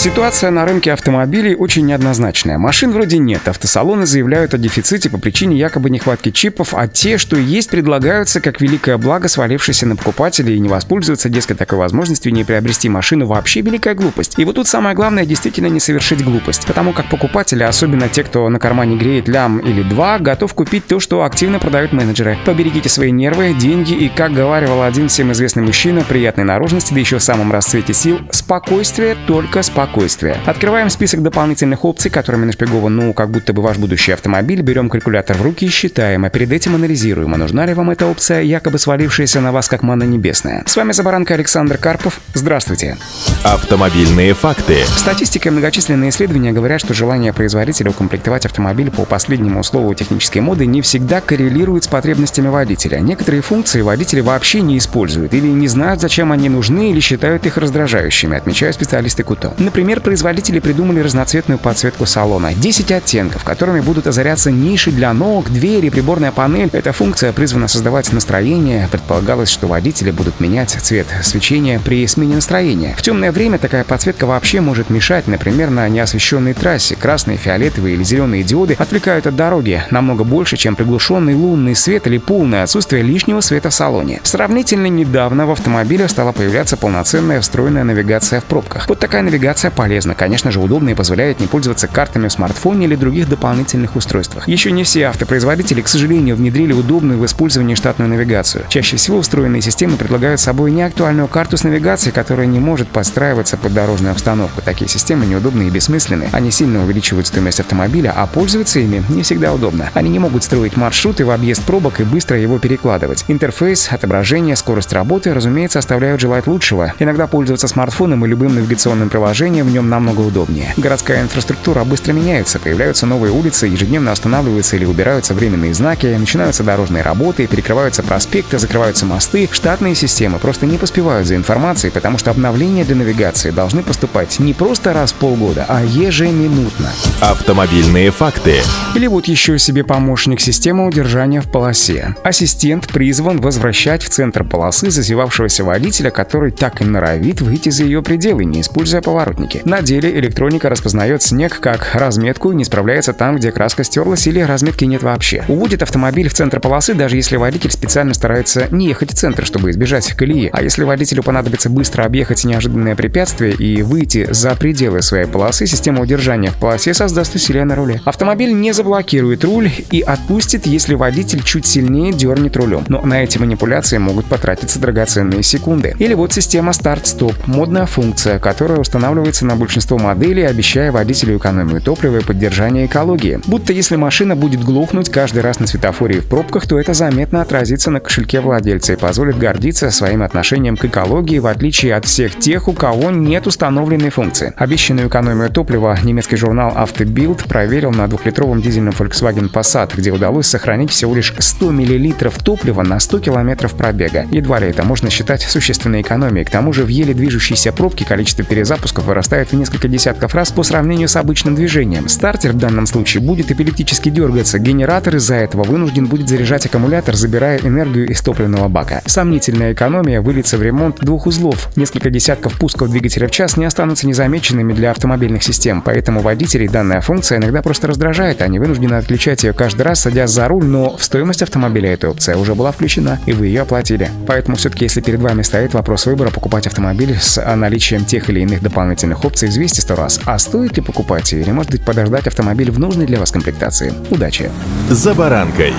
Ситуация на рынке автомобилей очень неоднозначная. Машин вроде нет, автосалоны заявляют о дефиците по причине якобы нехватки чипов, а те, что есть, предлагаются как великое благо, свалившееся на покупателей и не воспользоваться, дескать, такой возможностью не приобрести машину вообще великая глупость. И вот тут самое главное действительно не совершить глупость, потому как покупатели, особенно те, кто на кармане греет лям или два, готов купить то, что активно продают менеджеры. Поберегите свои нервы, деньги и, как говаривал один всем известный мужчина, приятной наружности, да еще в самом расцвете сил, спокойствие, только спокойствие спокойствия. Открываем список дополнительных опций, которыми нашпигован, ну, как будто бы ваш будущий автомобиль, берем калькулятор в руки и считаем, а перед этим анализируем, а нужна ли вам эта опция, якобы свалившаяся на вас как мана небесная. С вами Забаранка Александр Карпов. Здравствуйте. Автомобильные факты. Статистика и многочисленные исследования говорят, что желание производителя укомплектовать автомобиль по последнему слову технической моды не всегда коррелирует с потребностями водителя. Некоторые функции водители вообще не используют или не знают, зачем они нужны, или считают их раздражающими, отмечают специалисты КУТО. Например, производители придумали разноцветную подсветку салона. 10 оттенков, которыми будут озаряться ниши для ног, двери, приборная панель. Эта функция призвана создавать настроение. Предполагалось, что водители будут менять цвет свечения при смене настроения. В темное время такая подсветка вообще может мешать, например, на неосвещенной трассе. Красные, фиолетовые или зеленые диоды отвлекают от дороги намного больше, чем приглушенный лунный свет или полное отсутствие лишнего света в салоне. Сравнительно недавно в автомобилях стала появляться полноценная встроенная навигация в пробках. Вот такая Навигация полезна, конечно же, удобна и позволяет не пользоваться картами в смартфоне или других дополнительных устройствах. Еще не все автопроизводители, к сожалению, внедрили удобную в использовании штатную навигацию. Чаще всего встроенные системы предлагают собой неактуальную карту с навигацией, которая не может подстраиваться под дорожную обстановку. Такие системы неудобны и бессмысленны. Они сильно увеличивают стоимость автомобиля, а пользоваться ими не всегда удобно. Они не могут строить маршруты в объезд пробок и быстро его перекладывать. Интерфейс, отображение, скорость работы, разумеется, оставляют желать лучшего. Иногда пользоваться смартфоном и любым навигационным приложением в нем намного удобнее. Городская инфраструктура быстро меняется, появляются новые улицы, ежедневно останавливаются или убираются временные знаки, начинаются дорожные работы, перекрываются проспекты, закрываются мосты. Штатные системы просто не поспевают за информацией, потому что обновления для навигации должны поступать не просто раз в полгода, а ежеминутно. Автомобильные факты. Или вот еще себе помощник системы удержания в полосе. Ассистент призван возвращать в центр полосы зазевавшегося водителя, который так и норовит выйти за ее пределы, не используя поворотник поворотники. На деле электроника распознает снег как разметку и не справляется там, где краска стерлась или разметки нет вообще. Уводит автомобиль в центр полосы, даже если водитель специально старается не ехать в центр, чтобы избежать колеи. А если водителю понадобится быстро объехать неожиданное препятствие и выйти за пределы своей полосы, система удержания в полосе создаст усилия на руле. Автомобиль не заблокирует руль и отпустит, если водитель чуть сильнее дернет рулем. Но на эти манипуляции могут потратиться драгоценные секунды. Или вот система старт-стоп, модная функция, которая устанавливает устанавливается на большинство моделей, обещая водителю экономию топлива и поддержание экологии. Будто если машина будет глохнуть каждый раз на светофоре и в пробках, то это заметно отразится на кошельке владельца и позволит гордиться своим отношением к экологии, в отличие от всех тех, у кого нет установленной функции. Обещанную экономию топлива немецкий журнал Autobild проверил на двухлитровом дизельном Volkswagen Passat, где удалось сохранить всего лишь 100 мл топлива на 100 км пробега. Едва ли это можно считать существенной экономией. К тому же в еле движущейся пробке количество перезапусков вырастает в несколько десятков раз по сравнению с обычным движением. Стартер в данном случае будет эпилептически дергаться, генератор из-за этого вынужден будет заряжать аккумулятор, забирая энергию из топливного бака. Сомнительная экономия выльется в ремонт двух узлов. Несколько десятков пусков двигателя в час не останутся незамеченными для автомобильных систем, поэтому водителей данная функция иногда просто раздражает, они вынуждены отключать ее каждый раз, садясь за руль, но в стоимость автомобиля эта опция уже была включена, и вы ее оплатили. Поэтому все-таки, если перед вами стоит вопрос выбора покупать автомобиль с наличием тех или иных дополнительных опций взвесьте сто раз. А стоит ли покупать или может быть подождать автомобиль в нужной для вас комплектации? Удачи! За баранкой.